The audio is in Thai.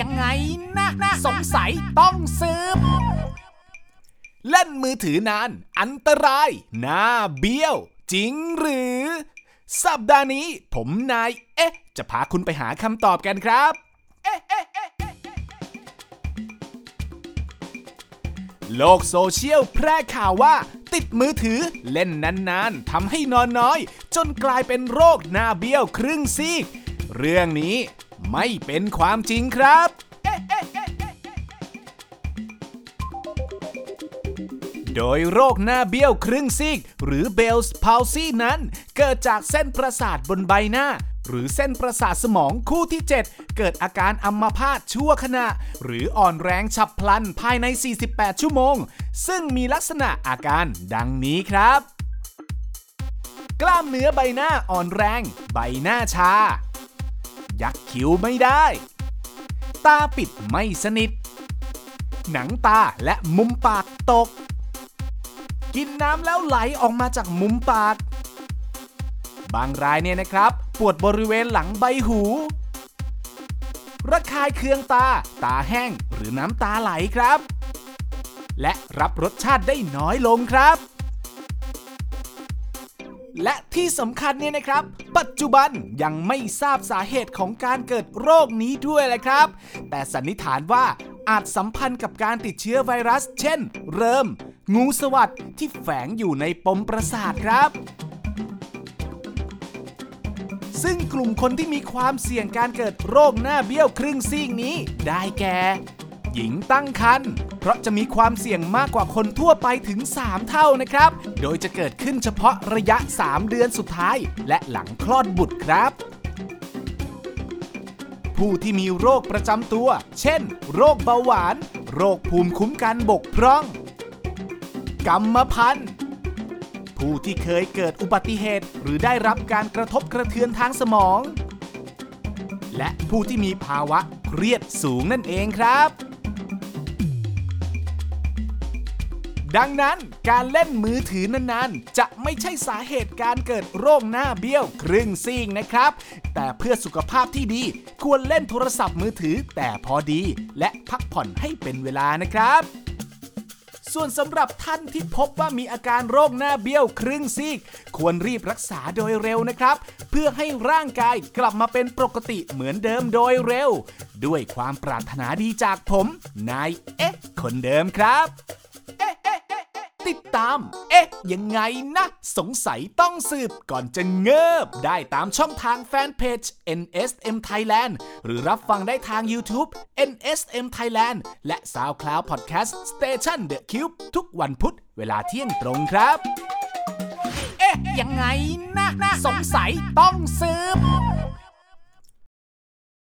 ยังไงนะนะสงสัยต้องสืบเล่นมือถือนาน อันตราย หน้าเบี้ยว จริงหรือ สัปดาห์นี้ ผมนาย เอ๊ะ จะพาคุณไปหาคำตอบกันครับโลกโซเชียลแพร่ข่าวว่า ติดมือถือเล่นนานๆทำให้นอนน้อย จนกลายเป็นโรคหน้าเบี้ยวครึ่งซีก เรื่องนี้ ไม่เป็นความจริงครับ โดยโรคหน้าเบี้ยวครึ่งซีก หรือเบลส์พาวซีนั้น เกิดจากเส้นประสาทบนใบหน้า หรือเส้นประสาทสมองคู่ที่ 7 เกิดอาการอัมพาตชั่วขณะ หรืออ่อนแรงฉับพลันภายใน 48 ชั่วโมง ซึ่งมีลักษณะอาการดังนี้ครับ กล้ามเนื้อใบหน้าอ่อนแรง ใบหน้าชา ยักคิ้วไม่ได้ ตาปิดไม่สนิท หนังตาและมุมปากตก กินน้ำแล้วไหลออกมาจากมุมปาก บางรายเนี่ยนะครับ ปวดบริเวณหลังใบหู ระคายเคืองตา ตาแห้งหรือน้ำตาไหลครับ และรับรสชาติได้น้อยลงครับ และที่สำคัญเนี่ยนะครับ ปัจจุบันยังไม่ทราบสาเหตุของการเกิดโรคนี้ด้วยเลยครับ แต่สันนิษฐานว่าอาจสัมพันธ์กับการติดเชื้อไวรัส เช่น เริมงูสวัสดที่แฝงอยู่ในปมประสาทครับซึ่งกลุ่มคนที่มีความเสี่ยงการเกิดโรคหน้าเบี้ยวครึ่งซีกนี้ ได้แก่ หญิงตั้งครรภ์เพราะจะมีความเสี่ยงมากกว่าคนทั่วไปถึง 3 เท่านะครับ โดยจะเกิดขึ้นเฉพาะระยะ 3 เดือนสุดท้าย และหลังคลอดบุตรครับผู้ที่มีโรคประจำตัว เช่น โรคเบาหวาน โรคภูมิคุ้มกันบกพร่อง กรรมพันธุ์ ผู้ที่เคยเกิดอุบัติเหตุ หรือได้รับการกระทบกระเทือนทางสมอง และผู้ที่มีภาวะเครียดสูงนั่นเองครับ ดังนั้นการเล่นมือถือนานๆ จะไม่ใช่สาเหตุการเกิดโรคหน้าเบี้ยวครึ่งซีกนะครับ แต่เพื่อสุขภาพที่ดี ควรเล่นโทรศัพท์มือถือแต่พอดี และพักผ่อนให้เป็นเวลานะครับส่วนสำหรับท่านที่พบว่ามีอาการโรคหน้าเบี้ยวครึ่งซีก ควรรีบรักษาโดยเร็วนะครับ เพื่อให้ร่างกายกลับมาเป็นปกติเหมือนเดิมโดยเร็ว ด้วยความปรารถนาดีจากผมนายเอ๊ะคนเดิมครับ ติดตาม เอ๊ะ ยังไงนะ สงสัยต้องสืบก่อนจะเงิบ ได้ตามช่องทางแฟนเพจ NSM Thailand หรือรับฟังได้ทาง YouTube NSM Thailand และ SoundCloud Podcast Station The Cube ทุกวันพุธเวลาเที่ยงตรงครับ เอ๊ะ ยังไงนะนะสงสัยต้องสืบ